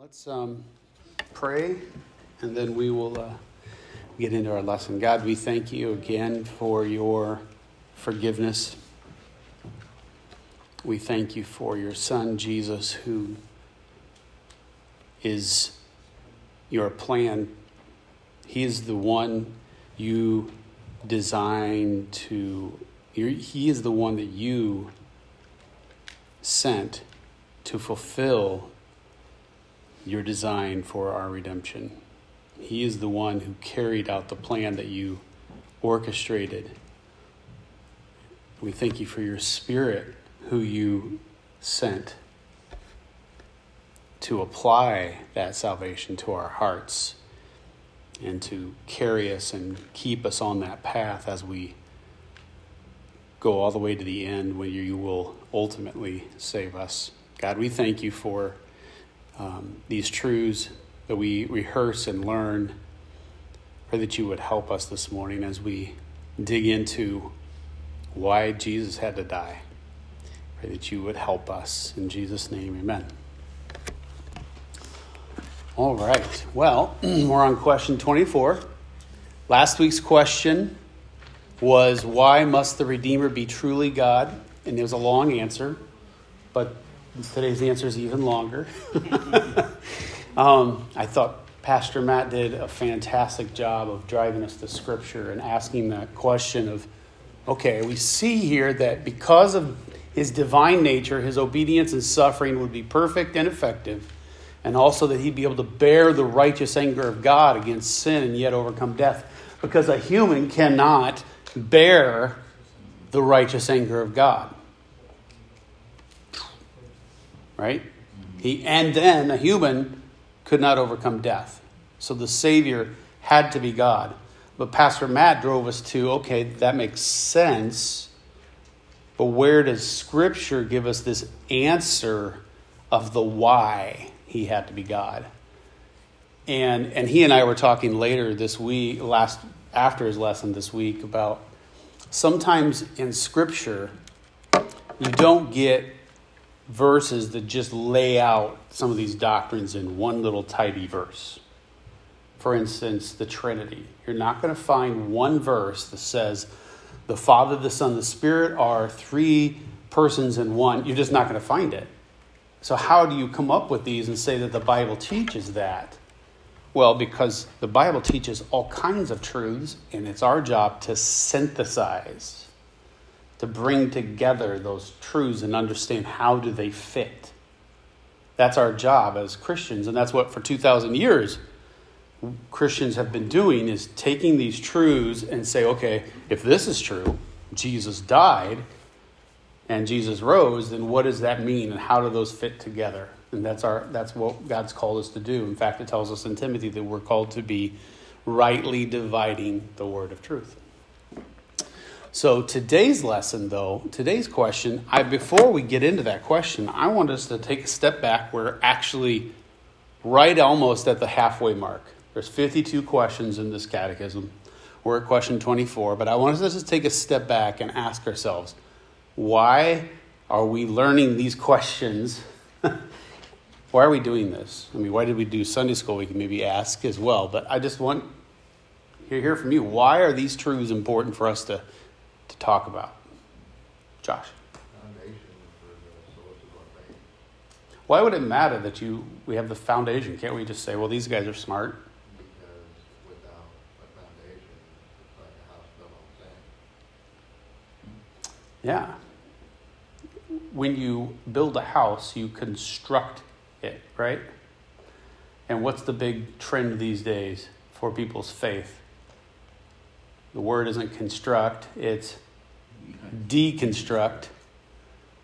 Let's um, pray and then we will uh, get into our lesson. God, we thank you again for your forgiveness. We thank you for your Son, Jesus, who is your plan. He is the one you designed to, he is the one that you sent to fulfill your design for our redemption. He is the one who carried out the plan that you orchestrated. We thank you for your spirit who you sent to apply that salvation to our hearts and to carry us and keep us on that path as we go all the way to the end when you will ultimately save us. God, we thank you for um, these truths that we rehearse and learn. Pray that you would help us this morning as we dig into why Jesus had to die. Pray that you would help us. In Jesus' name, amen. All right. Well, we're on question 24. Last week's question was why must the Redeemer be truly God? And it was a long answer, but Today's answer is even longer. um, I thought Pastor Matt did a fantastic job of driving us to Scripture and asking that question of, okay, we see here that because of his divine nature, his obedience and suffering would be perfect and effective, and also that he'd be able to bear the righteous anger of God against sin and yet overcome death. Because a human cannot bear the righteous anger of God right? He, and then a human could not overcome death. So the Savior had to be God. But Pastor Matt drove us to okay, that makes sense. But where does Scripture give us this answer of the why he had to be God? And, and he and I were talking later this week, last after his lesson this week, about sometimes in Scripture, you don't get verses that just lay out some of these doctrines in one little tidy verse. For instance, the Trinity. You're not going to find one verse that says the Father, the Son, the Spirit are three persons in one. You're just not going to find it. So, how do you come up with these and say that the Bible teaches that? Well, because the Bible teaches all kinds of truths, and it's our job to synthesize to bring together those truths and understand how do they fit. That's our job as Christians, and that's what for 2,000 years Christians have been doing is taking these truths and say, okay, if this is true, Jesus died and Jesus rose, then what does that mean and how do those fit together? And that's our that's what God's called us to do. In fact, it tells us in Timothy that we're called to be rightly dividing the word of truth. So today's lesson, though, today's question, I before we get into that question, I want us to take a step back. We're actually right almost at the halfway mark. There's 52 questions in this catechism. We're at question 24, but I want us to take a step back and ask ourselves, why are we learning these questions? why are we doing this? I mean, why did we do Sunday school? We can maybe ask as well, but I just want to hear from you. Why are these truths important for us to to talk about. Josh. Why would it matter that you we have the foundation? Can't we just say, well, these guys are smart? Yeah. When you build a house, you construct it, right? And what's the big trend these days for people's faith? The word isn't construct, it's deconstruct.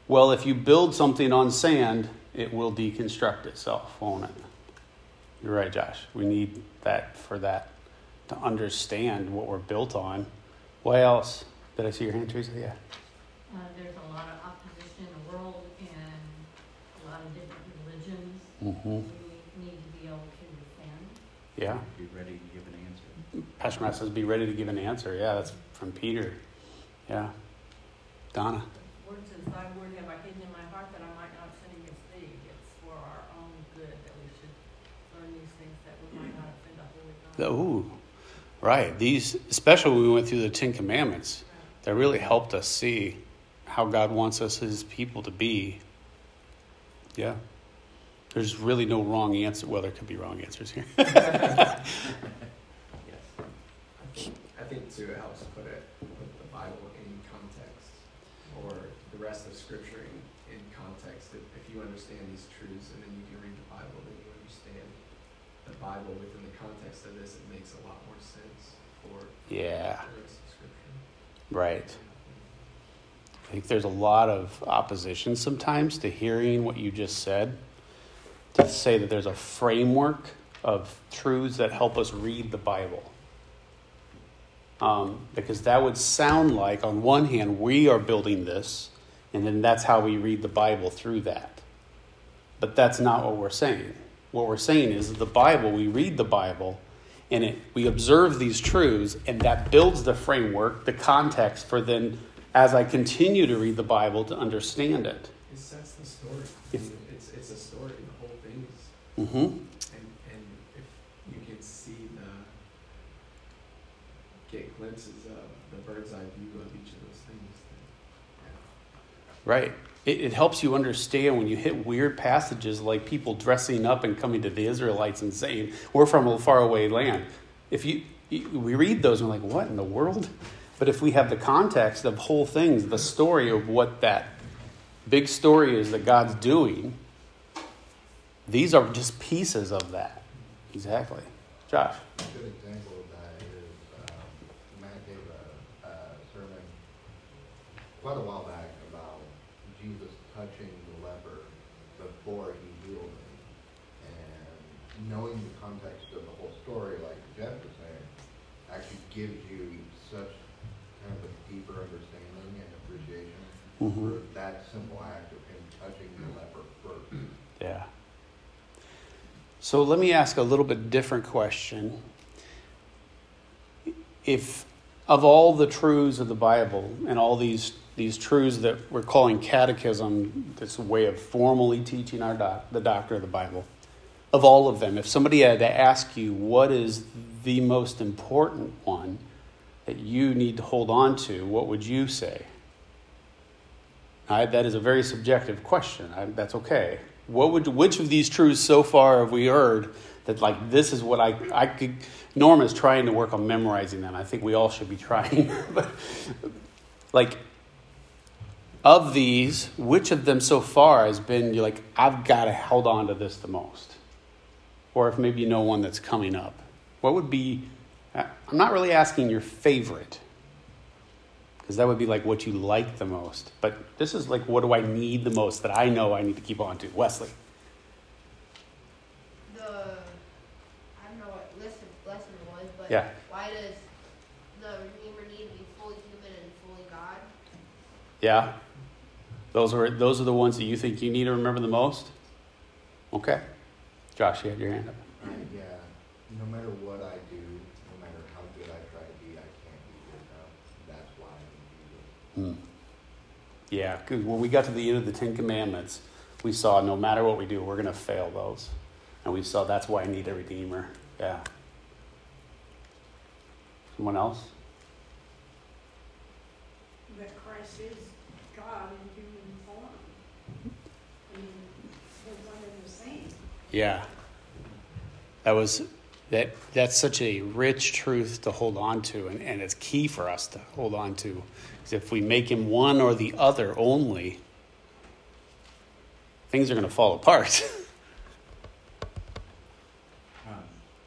Well, if you build something on sand, it will deconstruct itself, won't it? You're right, Josh. We need that for that to understand what we're built on. What else? Did I see your hand, Teresa? Yeah. Uh, there's a lot of opposition in the world and a lot of different religions. Mm-hmm. We need to be able to defend. Yeah. Be ready to give an answer. Pastor Matt says, be ready to give an answer. Yeah, that's from Peter. Yeah. Donna. Word says, Thy word have I hidden in my heart that I might not sin against thee. It's for our own good that we should learn these things that we might not offend a holy God. Ooh, right. These, especially when we went through the Ten Commandments, that really helped us see how God wants us as people to be. Yeah. There's really no wrong answer. Well, there could be wrong answers here. yes. I think, I think too it helps put it put the Bible in context or the rest of Scripture in, in context. If, if you understand these truths and then you can read the Bible, then you understand the Bible within the context of this. It makes a lot more sense for Yeah, the rest of Scripture. right. I think there's a lot of opposition sometimes to hearing what you just said. To say that there's a framework of truths that help us read the Bible. Um, because that would sound like, on one hand, we are building this, and then that's how we read the Bible through that. But that's not what we're saying. What we're saying is the Bible, we read the Bible, and it, we observe these truths, and that builds the framework, the context for then, as I continue to read the Bible, to understand it. It sets the story. If- it's, it's a story. The whole thing is Mm-hmm. and and if you can see the get glimpses of the bird's eye view of each of those things then, Right. It, it helps you understand when you hit weird passages like people dressing up and coming to the Israelites and saying, We're from a faraway land. If you, we read those and we're like, What in the world? But if we have the context of whole things, the story of what that big story is that God's doing, these are just pieces of that. Exactly. Josh. Uh, sermon quite a while back about Jesus touching the leper before he healed him. And knowing the context of the whole story, like Jeff was saying, actually gives you such kind of a deeper understanding and appreciation Mhm. for that simple act of him touching the leper first. Yeah. So let me ask a little bit different question. If of all the truths of the Bible and all these these truths that we're calling catechism, this way of formally teaching our doc, the doctor of the Bible, of all of them, if somebody had to ask you what is the most important one that you need to hold on to, what would you say? I, that is a very subjective question. I, that's okay. What would which of these truths so far have we heard that like this is what I I could? Norma's trying to work on memorizing them. I think we all should be trying. but like of these, which of them so far has been you're like I've got to hold on to this the most, or if maybe you know one that's coming up, what would be? I'm not really asking your favorite because that would be like what you like the most. But this is like, what do I need the most that I know I need to keep on to? Wesley. the I don't know what lesson lesson it was, but Yeah. why does the Redeemer need to be fully human and fully God? Yeah. Those are those are the ones that you think you need to remember the most. Okay. Josh, you had your hand up. Yeah, no matter what I do, no matter how good I try to be, I can't be good enough. That's why I need Jesus. Hmm. Yeah, 'cause when we got to the end of the Ten Commandments, we saw no matter what we do, we're going to fail those, and we saw that's why I need a redeemer. Yeah. Someone else? that Christ is God in human form. I mean, they're one and the same. Yeah. That was that that's such a rich truth to hold on to and, and it's key for us to hold on to. Because if we make him one or the other only, things are gonna fall apart. Um,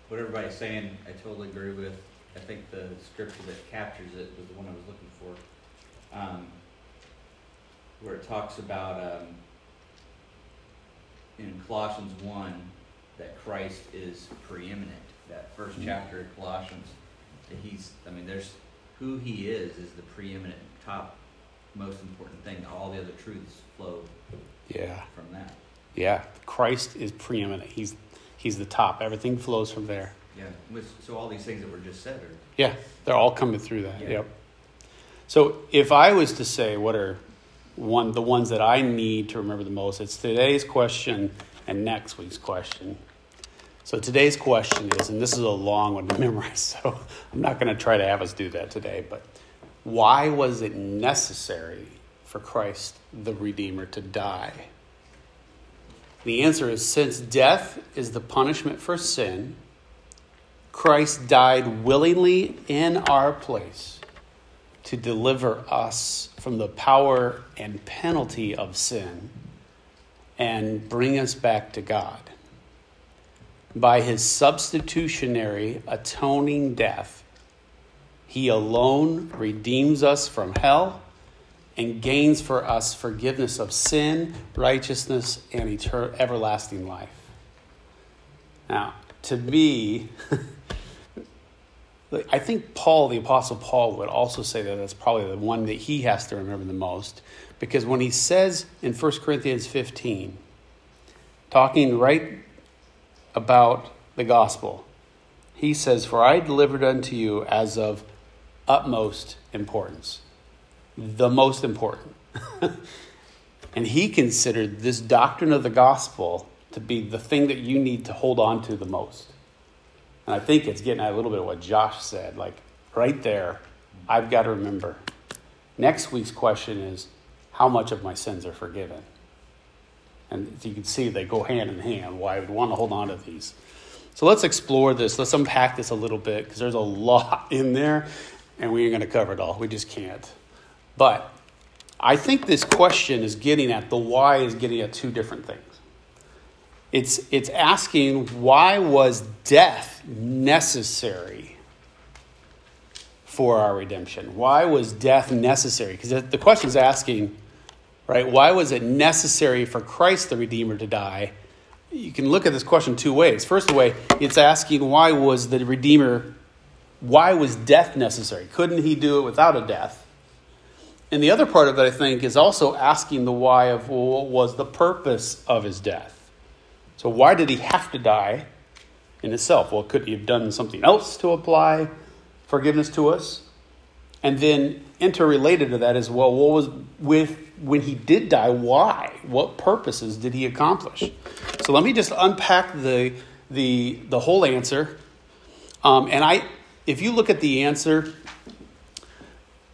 what everybody's saying, I totally agree with. I think the scripture that captures it was the one I was looking for, um, where it talks about um, in Colossians one that Christ is preeminent. That first Mhm. chapter of Colossians, that he's. I mean, there's who he is is the preeminent, top, most important thing. All the other truths flow yeah. from that. Yeah. Christ is preeminent. He's he's the top. Everything flows from there. Yeah. So all these things that were just said are Yeah, they're all coming through that. Yeah. Yep. So if I was to say what are one the ones that I need to remember the most, it's today's question and next week's question. So today's question is, and this is a long one to memorize, so I'm not going to try to have us do that today, but why was it necessary for Christ, the Redeemer, to die? The answer is since death is the punishment for sin, Christ died willingly in our place to deliver us from the power and penalty of sin and bring us back to God. By his substitutionary atoning death, he alone redeems us from hell and gains for us forgiveness of sin, righteousness, and eternal, everlasting life. Now, to me, I think Paul, the Apostle Paul, would also say that that's probably the one that he has to remember the most. Because when he says in 1 Corinthians 15, talking right about the gospel, he says, For I delivered unto you as of utmost importance, the most important. and he considered this doctrine of the gospel to be the thing that you need to hold on to the most. And I think it's getting at a little bit of what Josh said. Like, right there, I've got to remember. Next week's question is how much of my sins are forgiven? And you can see they go hand in hand, why I would want to hold on to these. So let's explore this. Let's unpack this a little bit because there's a lot in there and we ain't going to cover it all. We just can't. But I think this question is getting at the why is getting at two different things. It's, it's asking why was death necessary for our redemption? Why was death necessary? Because the question is asking, right, why was it necessary for Christ the Redeemer to die? You can look at this question two ways. First way, it's asking why was the Redeemer, why was death necessary? Couldn't he do it without a death? And the other part of it, I think, is also asking the why of well, what was the purpose of his death? So, why did he have to die in itself? Well, could he have done something else to apply forgiveness to us? And then, interrelated to that as well, what was with when he did die? Why? What purposes did he accomplish? So, let me just unpack the the the whole answer. Um, and I, if you look at the answer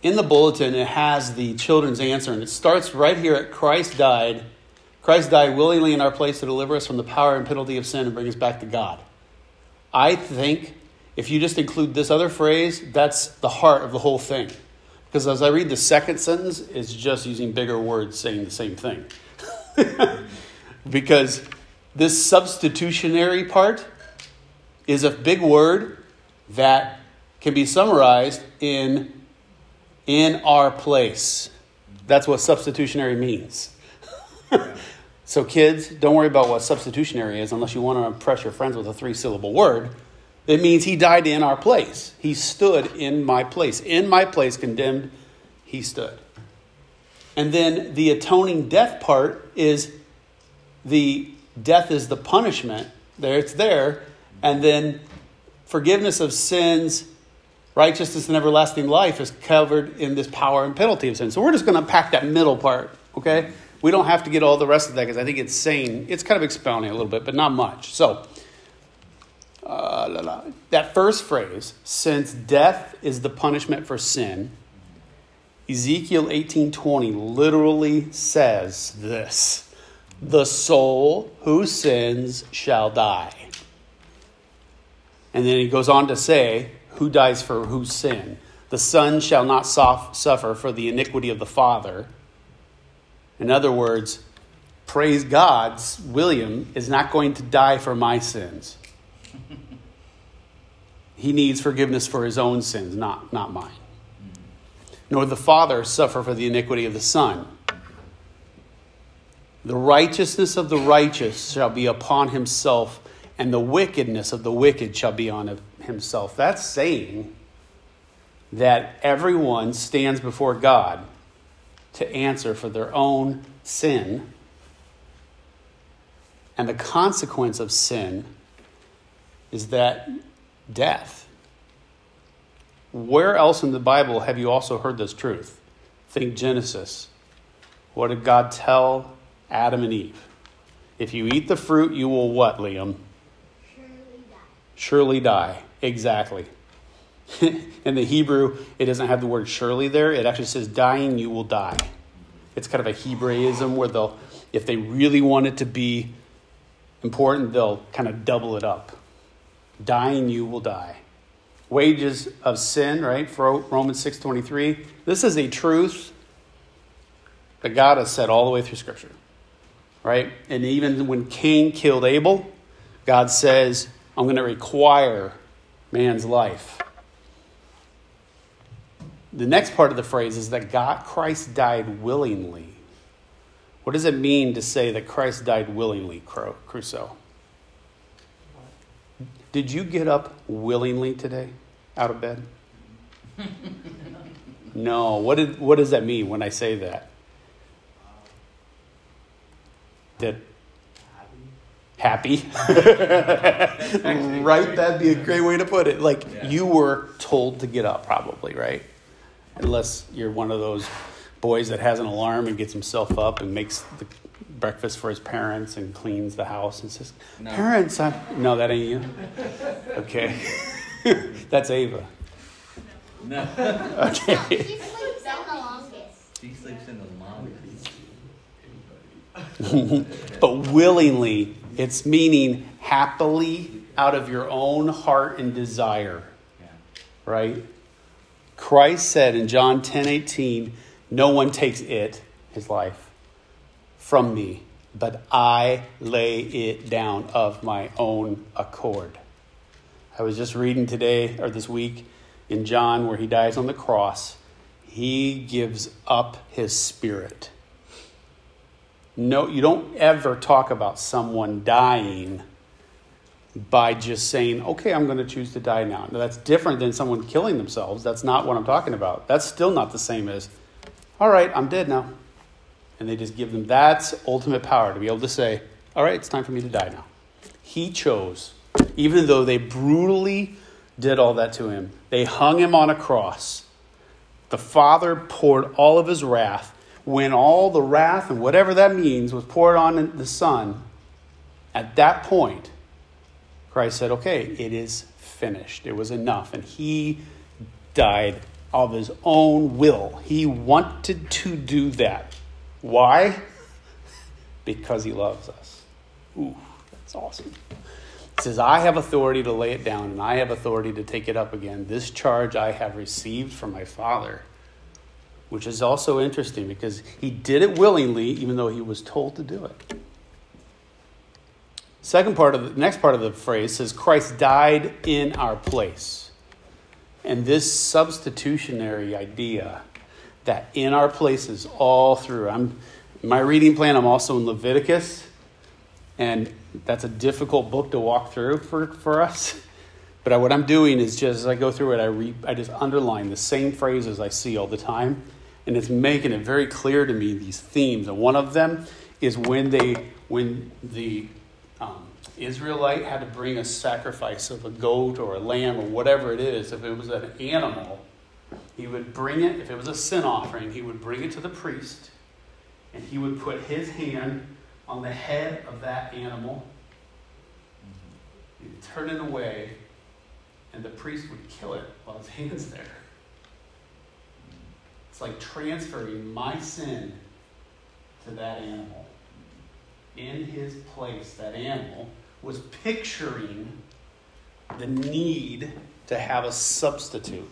in the bulletin, it has the children's answer, and it starts right here at Christ died Christ died willingly in our place to deliver us from the power and penalty of sin and bring us back to God. I think if you just include this other phrase, that's the heart of the whole thing. Because as I read the second sentence, it's just using bigger words saying the same thing. because this substitutionary part is a big word that can be summarized in in our place. That's what substitutionary means. So, kids, don't worry about what substitutionary is unless you want to impress your friends with a three syllable word. It means he died in our place. He stood in my place. In my place, condemned, he stood. And then the atoning death part is the death is the punishment. There, it's there. And then forgiveness of sins, righteousness, and everlasting life is covered in this power and penalty of sin. So we're just going to unpack that middle part, okay? We don't have to get all the rest of that because I think it's saying, it's kind of expounding a little bit, but not much. So, uh, la, la. that first phrase, since death is the punishment for sin, Ezekiel 18:20 literally says this: "The soul who sins shall die." And then he goes on to say, "Who dies for whose sin? The son shall not suffer for the iniquity of the father, in other words, praise God, William is not going to die for my sins. he needs forgiveness for his own sins, not, not mine. Nor the Father suffer for the iniquity of the Son. The righteousness of the righteous shall be upon himself, and the wickedness of the wicked shall be on himself. That's saying that everyone stands before God to answer for their own sin. And the consequence of sin is that death. Where else in the Bible have you also heard this truth? Think Genesis. What did God tell Adam and Eve? If you eat the fruit, you will what, Liam? Surely die. Exactly. In the Hebrew, it doesn't have the word surely there. It actually says, dying, you will die. It's kind of a Hebraism where they'll, if they really want it to be important, they'll kind of double it up. Dying, you will die. Wages of sin, right? For Romans 6.23. This is a truth that God has said all the way through Scripture, right? And even when Cain killed Abel, God says, I'm going to require man's life. The next part of the phrase is that God, Christ died willingly. What does it mean to say that Christ died willingly, Crusoe? Did you get up willingly today out of bed? no. What, did, what does that mean when I say that? That happy. right? That'd be a great way to put it. Like yeah. you were told to get up, probably, right? Unless you're one of those boys that has an alarm and gets himself up and makes the breakfast for his parents and cleans the house and says, no. Parents, I'm... no, that ain't you. Okay. That's Ava. No. Okay. She sleeps in the longest. She sleeps in the longest. but willingly it's meaning happily out of your own heart and desire. Yeah. Right? Christ said in John 10 18, No one takes it, his life, from me, but I lay it down of my own accord. I was just reading today or this week in John where he dies on the cross. He gives up his spirit no, you don't ever talk about someone dying by just saying, okay, I'm going to choose to die now. now. That's different than someone killing themselves. That's not what I'm talking about. That's still not the same as, all right, I'm dead now. And they just give them that's ultimate power to be able to say, all right, it's time for me to die now. He chose, even though they brutally did all that to him, they hung him on a cross. The Father poured all of his wrath when all the wrath and whatever that means was poured on the Son, at that point, Christ said, Okay, it is finished. It was enough. And he died of his own will. He wanted to do that. Why? Because he loves us. Ooh, that's awesome. Says, I have authority to lay it down, and I have authority to take it up again. This charge I have received from my Father which is also interesting because he did it willingly, even though he was told to do it. Second part of the next part of the phrase says Christ died in our place. And this substitutionary idea that in our places all through. I'm in my reading plan, I'm also in Leviticus, and that's a difficult book to walk through for, for us. But what I'm doing is just as I go through it, I, re, I just underline the same phrases I see all the time and it's making it very clear to me these themes. And one of them is when they when the um, Israelite had to bring a sacrifice of a goat or a lamb or whatever it is. If it was an animal, he would bring it. If it was a sin offering, he would bring it to the priest, and he would put his hand on the head of that animal. He'd turn it away, and the priest would kill it while his hand's there. It's like transferring my sin to that animal. In his place, that animal was picturing the need to have a substitute.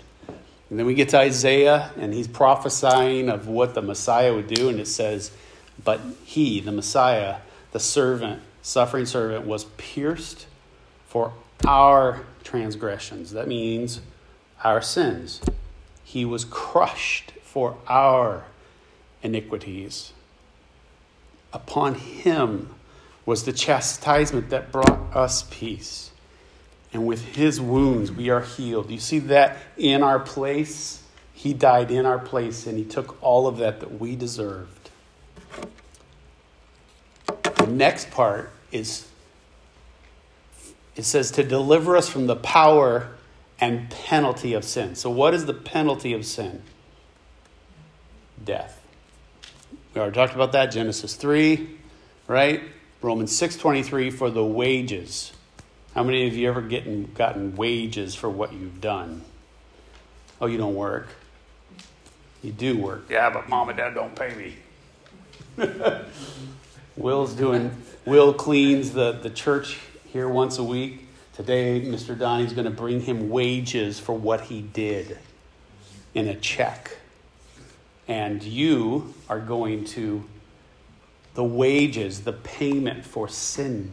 And then we get to Isaiah, and he's prophesying of what the Messiah would do, and it says, But he, the Messiah, the servant, suffering servant, was pierced for our transgressions. That means our sins. He was crushed for our iniquities. Upon him was the chastisement that brought us peace. And with his wounds we are healed. You see that in our place? He died in our place and he took all of that that we deserved. The next part is it says to deliver us from the power and penalty of sin. So, what is the penalty of sin? death. We already talked about that, Genesis 3, right? Romans 6:23 for the wages How many of you ever getting gotten wages for what you've done? Oh, you don't work. You do work. Yeah, but mom and dad don't pay me. Will's doing Will cleans the, the church here once a week. Today, Mr. Donnie's going to bring him wages for what he did in a check. And you are going to, the wages, the payment for sin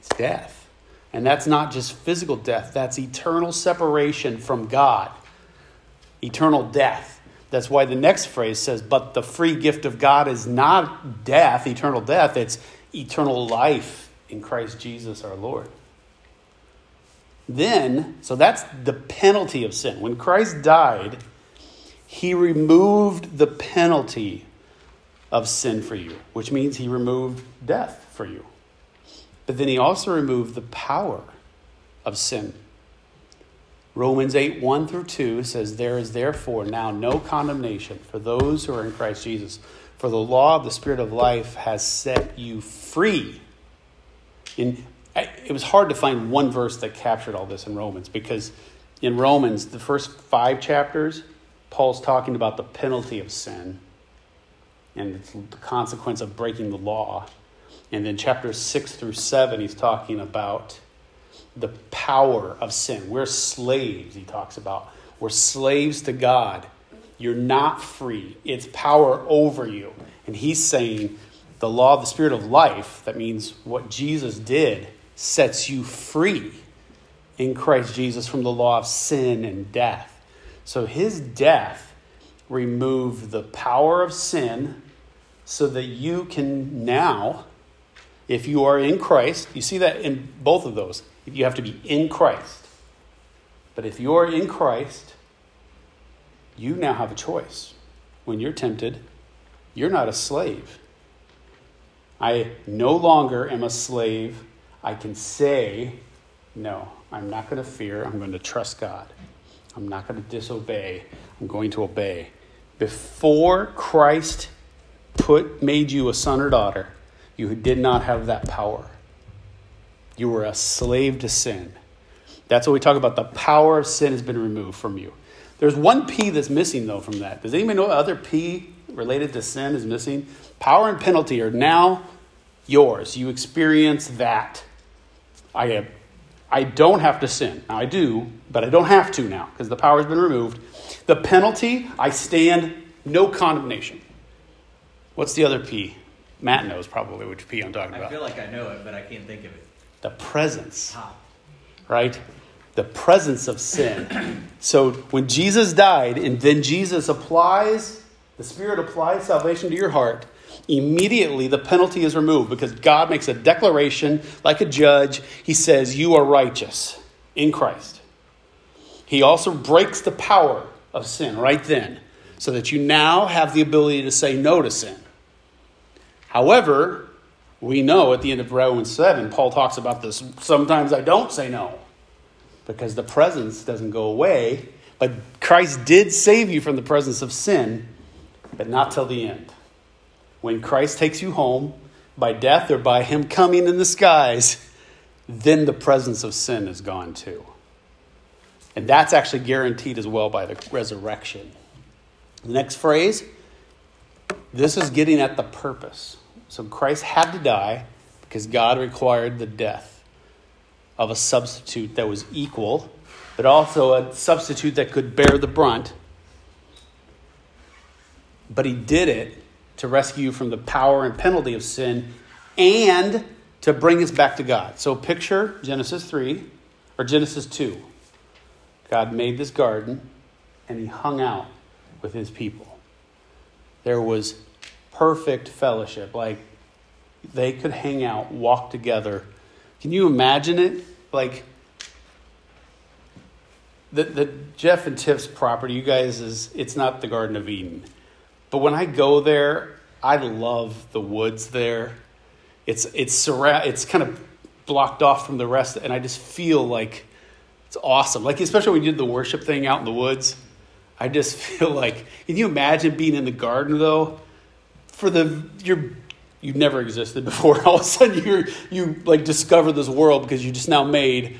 is death. And that's not just physical death, that's eternal separation from God, eternal death. That's why the next phrase says, But the free gift of God is not death, eternal death, it's eternal life in Christ Jesus our Lord. Then, so that's the penalty of sin. When Christ died, he removed the penalty of sin for you, which means he removed death for you. But then he also removed the power of sin. Romans 8, 1 through 2 says, There is therefore now no condemnation for those who are in Christ Jesus. For the law of the Spirit of life has set you free. In, it was hard to find one verse that captured all this in Romans because in Romans, the first five chapters, Paul's talking about the penalty of sin and the consequence of breaking the law. And then chapters 6 through 7, he's talking about the power of sin. We're slaves, he talks about. We're slaves to God. You're not free, it's power over you. And he's saying the law of the Spirit of life, that means what Jesus did, sets you free in Christ Jesus from the law of sin and death. So his death removed the power of sin so that you can now, if you are in Christ, you see that in both of those. You have to be in Christ. But if you are in Christ, you now have a choice. When you're tempted, you're not a slave. I no longer am a slave. I can say, no, I'm not going to fear. I'm going to trust God. I'm not going to disobey. I'm going to obey. Before Christ put made you a son or daughter, you did not have that power. You were a slave to sin. That's what we talk about. The power of sin has been removed from you. There's one P that's missing, though, from that. Does anybody know what other P related to sin is missing? Power and penalty are now yours. You experience that. I have, I don't have to sin. Now I do, but I don't have to now because the power has been removed. The penalty, I stand no condemnation. What's the other P? Matt knows probably which P I'm talking about. I feel like I know it, but I can't think of it. The presence Ah, right? The presence of sin. so when Jesus died, and then Jesus applies, the Spirit applies salvation to your heart, immediately the penalty is removed because God makes a declaration like a judge. He says, You are righteous in Christ. He also breaks the power of sin right then so that you now have the ability to say no to sin. However, we know at the end of Romans 7, Paul talks about this. Sometimes I don't say no because the presence doesn't go away. But Christ did save you from the presence of sin, but not till the end. When Christ takes you home by death or by Him coming in the skies, then the presence of sin is gone too. And that's actually guaranteed as well by the resurrection. The next phrase this is getting at the purpose. So Christ had to die because God required the death of a substitute that was equal, but also a substitute that could bear the brunt. But he did it to rescue you from the power and penalty of sin and to bring us back to God. So picture Genesis 3 or Genesis 2. God made this garden and he hung out with his people. There was perfect fellowship. Like they could hang out, walk together. Can you imagine it? Like the, the Jeff and Tiff's property, you guys is it's not the Garden of Eden. But when I go there, I love the woods there. It's it's surround it's kind of blocked off from the rest and I just feel like it's awesome. Like especially when you did the worship thing out in the woods. I just feel like can you imagine being in the garden though? For the your you never existed before. All of a sudden, you you like discover this world because you just now made,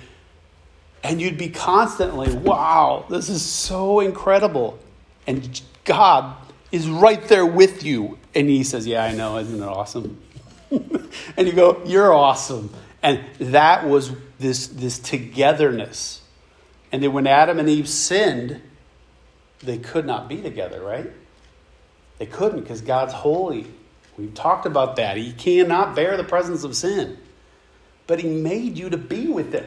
and you'd be constantly, "Wow, this is so incredible," and God is right there with you, and He says, "Yeah, I know, isn't it awesome?" and you go, "You're awesome," and that was this this togetherness. And then when Adam and Eve sinned, they could not be together, right? They couldn't because God's holy. We've talked about that. He cannot bear the presence of sin. But He made you to be with Him.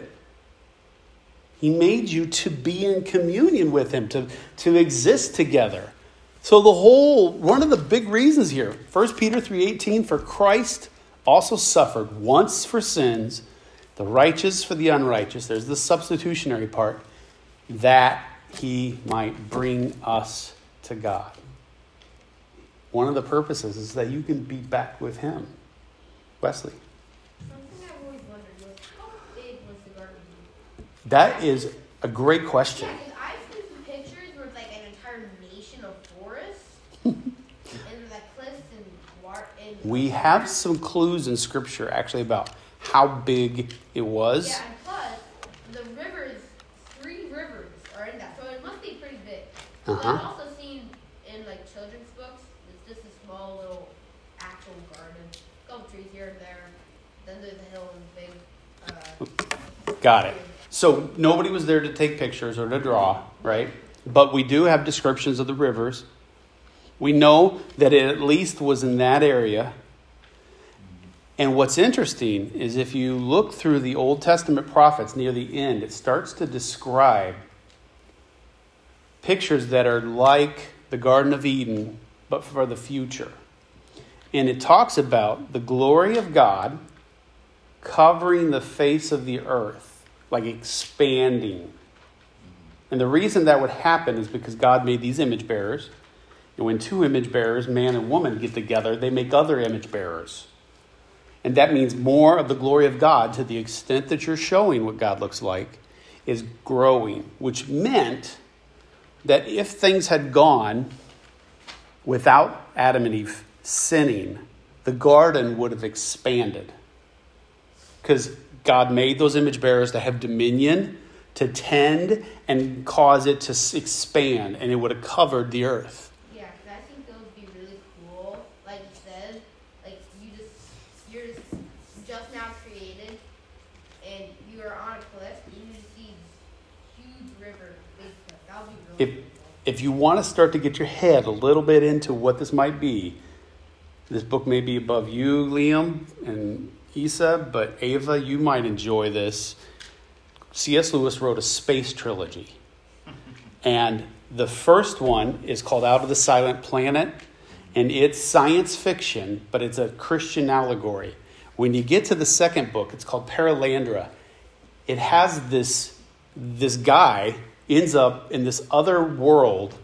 He made you to be in communion with Him, to, to exist together. So the whole one of the big reasons here, 1 Peter 3:18, for Christ also suffered once for sins, the righteous for the unrighteous. There's the substitutionary part, that he might bring us to God. One of the purposes is that you can be back with him. Wesley. Something I've always wondered was how big was the garden? That is a great question. Yeah, 'cause I've seen some pictures where it's like an entire nation of forests and there's like cliffs and water. And We have some clues in scripture actually about how big it was. Yeah, and plus the rivers, three rivers are in that, so it must be pretty big. But I've Uh-huh. also seen in like children's books, it's just a small little actual garden, a couple trees here and there. Then there's a hill and big. Uh, Got it. So nobody was there to take pictures or to draw, right? But we do have descriptions of the rivers. We know that it at least was in that area. And what's interesting is if you look through the Old Testament prophets near the end, it starts to describe pictures that are like the Garden of Eden, but for the future. And it talks about the glory of God covering the face of the earth, like expanding. And the reason that would happen is because God made these image bearers. And when two image bearers, man and woman, get together, they make other image bearers. And that means more of the glory of God to the extent that you're showing what God looks like is growing, which meant that if things had gone without Adam and Eve sinning, the garden would have expanded. Because God made those image bearers to have dominion, to tend, and cause it to expand, and it would have covered the earth. yeah, 'cause I think that would be really cool. Like you said, like you just you're just just now created, and you are on a cliff, and you just see this huge river, big cliff. That would be really If- If you want to start to get your head a little bit into what this might be, this book may be above you, Liam and Isa, but Ava, you might enjoy this. C.S. Lewis wrote a space trilogy. And the first one is called Out of the Silent Planet, and it's science fiction, but it's a Christian allegory. When you get to the second book, it's called Perelandra. It has this this guy ends up in this other world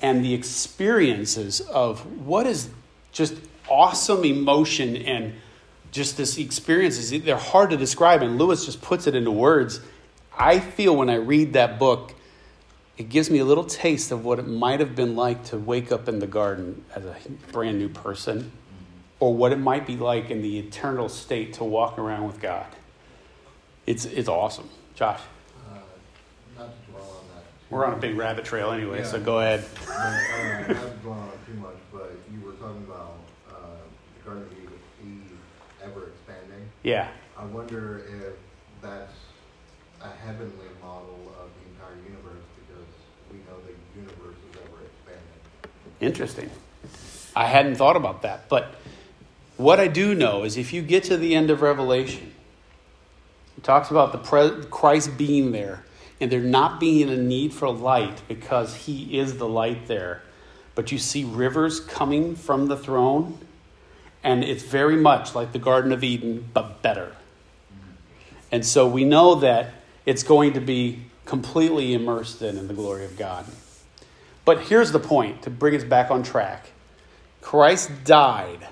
and the experiences of what is just awesome emotion and just this experiences. They're hard to describe and lewis just puts it into words. I feel when i read that book it gives me a little taste of what it might have been like to wake up in the garden as a brand new person or what it might be like in the eternal state to walk around with god. It's, it's awesome. Josh Uh, Not to dwell on that. too we're on a big rabbit trail anyway so go ahead but, uh, Not to dwell on too much, but you were talking about uh, the Garden of Eve Eve ever expanding. yeah I wonder if that's a heavenly model of the entire universe because we know the universe is ever expanding. Interesting. I hadn't thought about that. But what I do know is if you get to the end of Revelation, it talks about the pre- Christ being there and there not being a need for light because he is the light there. But you see rivers coming from the throne, and it's very much like the Garden of Eden, but better. And so we know that it's going to be completely immersed in, in the glory of God. But here's the point to bring us back on track Christ died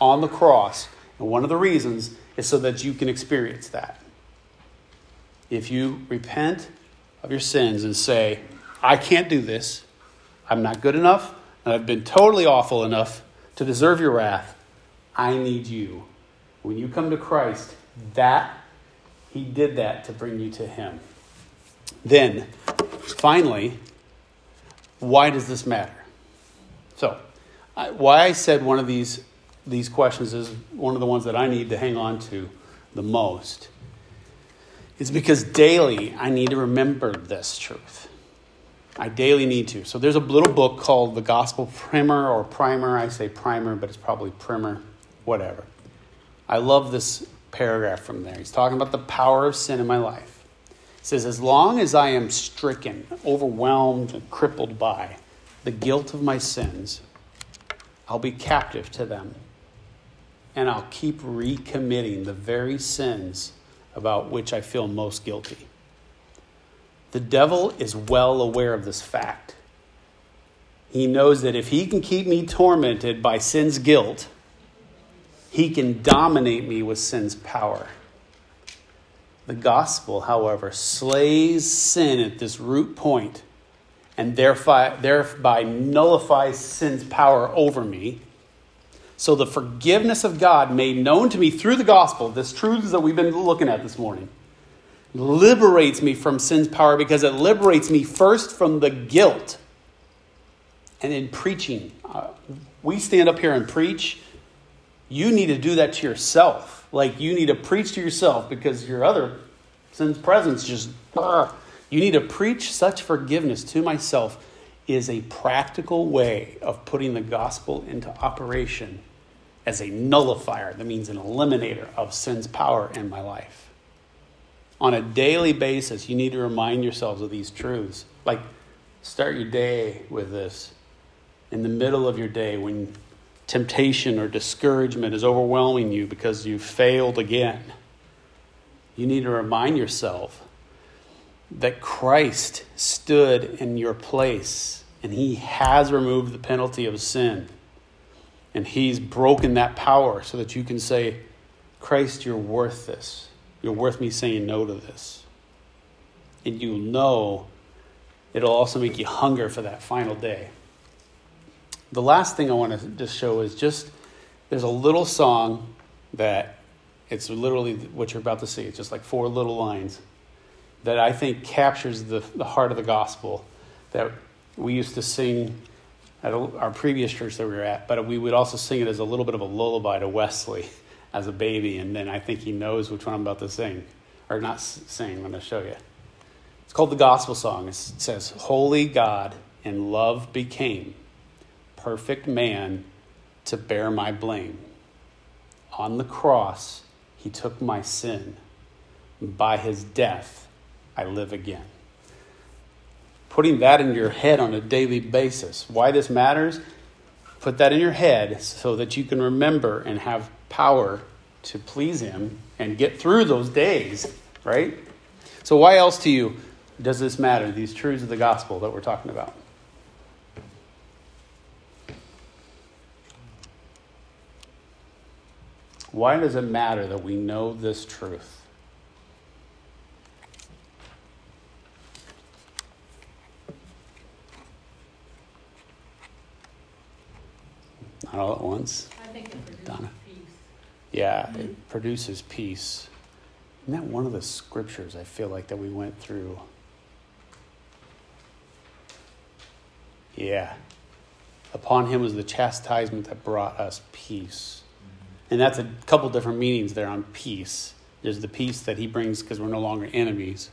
on the cross, and one of the reasons is so that you can experience that. If you repent of your sins and say, I can't do this, I'm not good enough, and I've been totally awful enough to deserve your wrath, I need you. When you come to Christ, that he did that to bring you to him. Then, finally, why does this matter? So, I, why I said one of these these questions is one of the ones that I need to hang on to the most is because daily I need to remember this truth. I daily need to. So there's a little book called The Gospel Primer or Primer. I say primer, but it's probably primer, whatever. I love this paragraph from there. He's talking about the power of sin in my life. He says, As long as I am stricken, overwhelmed, and crippled by the guilt of my sins, I'll be captive to them. And I'll keep recommitting the very sins about which I feel most guilty. The devil is well aware of this fact. He knows that if he can keep me tormented by sin's guilt, he can dominate me with sin's power. The gospel, however, slays sin at this root point and thereby, thereby nullifies sin's power over me. So the forgiveness of God made known to me through the gospel, this truth that we've been looking at this morning, liberates me from sin's power because it liberates me first from the guilt. And in preaching, uh, we stand up here and preach you need to do that to yourself. Like you need to preach to yourself because your other sin's presence just. You need to preach such forgiveness to myself is a practical way of putting the gospel into operation as a nullifier. That means an eliminator of sin's power in my life. On a daily basis, you need to remind yourselves of these truths. Like, start your day with this. In the middle of your day, when temptation or discouragement is overwhelming you because you failed again, you need to remind yourself that Christ stood in your place and he has removed the penalty of sin. And he's broken that power so that you can say, Christ, you're worth this. You're worth me saying no to this. And you know it'll also make you hunger for that final day. The last thing I want to just show is just there's a little song that it's literally what you're about to see. It's just like four little lines that I think captures the, the heart of the gospel that we used to sing at our previous church that we were at, but we would also sing it as a little bit of a lullaby to Wesley as a baby, and then I think he knows which one I'm about to sing, or not sing, I'm going to show you. It's called the Gospel Song. It says, Holy God in love became perfect man to bear my blame. On the cross, he took my sin. By his death, I live again. Putting that in your head on a daily basis. Why this matters? Put that in your head so that you can remember and have power to please him and get through those days, right? So, why else to you does this matter? These truths of the gospel that we're talking about. Why does it matter that we know this truth? All at once. I think it produces Donna. peace. Yeah, it produces peace. Isn't that one of the scriptures I feel like that we went through? Yeah. Upon him was the chastisement that brought us peace. Mm-hmm. And that's a couple different meanings there on peace. There's the peace that he brings because we're no longer enemies.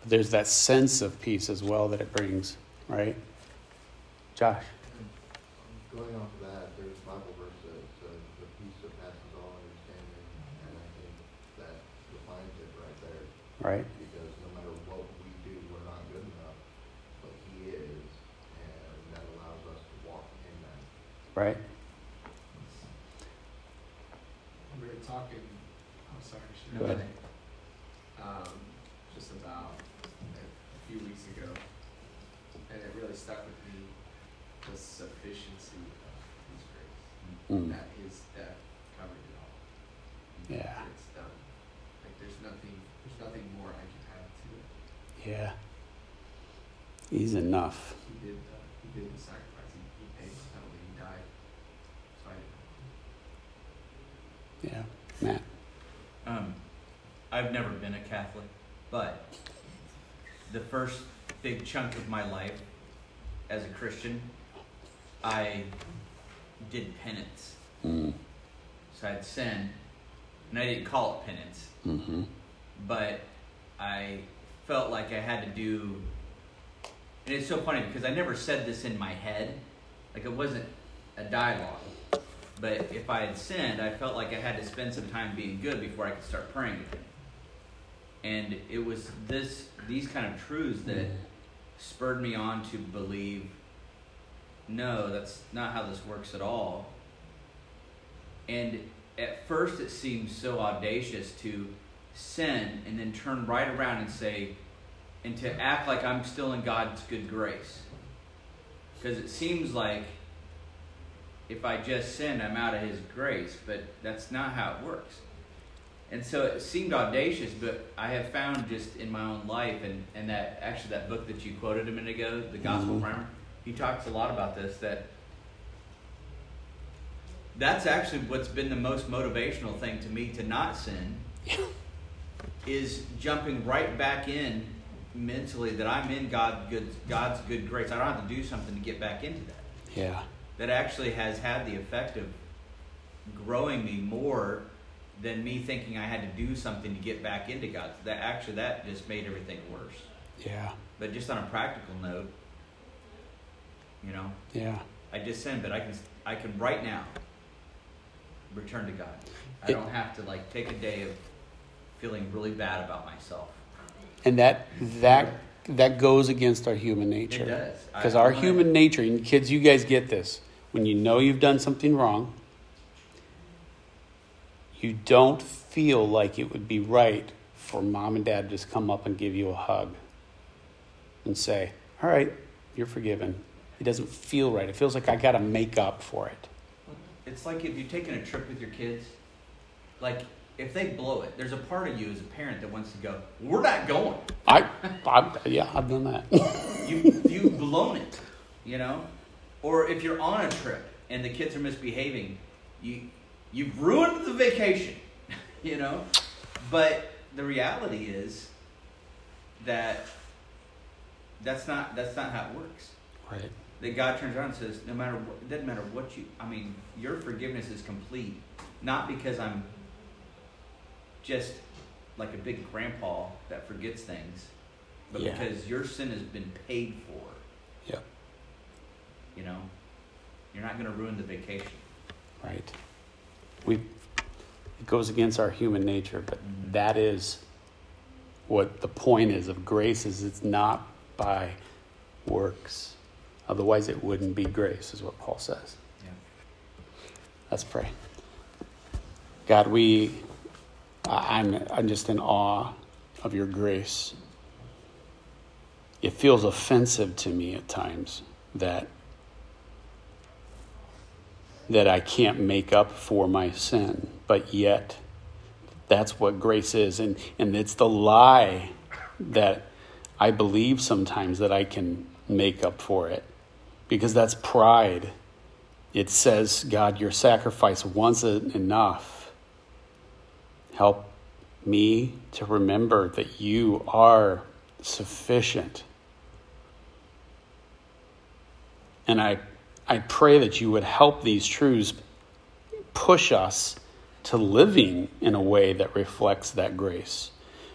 But there's that sense of peace as well that it brings, right? Josh. Going off of that, there's a Bible verse that says the peace that passes all understanding, and I think that defines it right there. Right? Because no matter what we do, we're not good enough, but He is, and that allows us to walk in that. Right? We were talking, I'm sorry, should Go ahead. Um, just about a few weeks ago, and it really stuck with me, the sufficiency of His grace. Mm. That His death covered it all. Yeah. It's done. Like there's nothing, there's nothing more I can add to it. Yeah. He's enough. He did, uh, he did the sacrifice. He, paid the penalty. He died. So yeah. Matt. Um, I've never been a Catholic, but the first big chunk of my life as a Christian, I did penance. Mm. So I'd sin, and I didn't call it penance. Mm-hmm but I felt like I had to do. And it's so funny because I never said this in my head, like it wasn't a dialogue. But if I had sinned, I felt like I had to spend some time being good before I could start praying again. And it was this these kind of truths that mm-hmm. spurred me on to believe no, that's not how this works at all. And at first it seemed so audacious to sin and then turn right around and say and to act like I'm still in God's good grace. Because it seems like if I just sin, I'm out of His grace, but that's not how it works. And so it seemed audacious, but I have found just in my own life, and, and that actually that book that you quoted a minute ago, The Gospel Mhm. Primer, he talks a lot about this. That that's actually what's been the most motivational thing to me to not sin is jumping right back in mentally that I'm in God good God's good grace. I don't have to do something to get back into that Yeah. that actually has had the effect of growing me more than me thinking I had to do something to get back into God. That actually that just made everything worse. Yeah. But just on a practical note, you know, Yeah. I just sinned, but I can I can right now return to God. I It- don't have to like take a day of feeling really bad about myself. And that that that goes against our human nature. It does. Because our human nature, and kids, you guys get this. When you know you've done something wrong, you don't feel like it would be right for mom and dad to just come up and give you a hug and say, All right, you're forgiven. It doesn't feel right. It feels like I got to make up for it. It's like if you're taking a trip with your kids, like if they blow it, there's a part of you as a parent that wants to go, "We're not going." I, I yeah, I've done that. You you've blown it, you know. Or if you're on a trip and the kids are misbehaving, you you've ruined the vacation, you know. But the reality is that that's not that's not how it works. right. that God turns around and says, no matter what, it doesn't matter what you, I mean, your forgiveness is complete, not because I'm just like a big grandpa that forgets things, but Yeah. because your sin has been paid for. Yep. You know, you're not going to ruin the vacation. Right. We it goes against our human nature, but Mhm. that is what the point is of grace is it's not by works. Otherwise it wouldn't be grace, is what Paul says. Yeah. Let's pray. God, we I'm I'm just in awe of your grace. It feels offensive to me at times that that I can't make up for my sin, but yet that's what grace is. And, and it's the lie that I believe sometimes that I can make up for it because that's pride. It says, God, your sacrifice wasn't enough. Help me to remember that you are sufficient. And I, I pray that you would help these truths push us to living in a way that reflects that grace.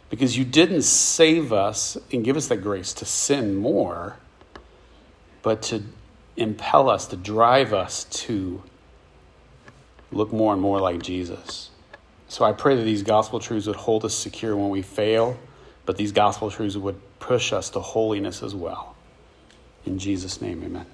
Because you didn't save us and give us that grace to sin more, but to impel us, to drive us to look more and more like Jesus. So I pray that these gospel truths would hold us secure when we fail, but these gospel truths would push us to holiness as well. In Jesus' name, amen.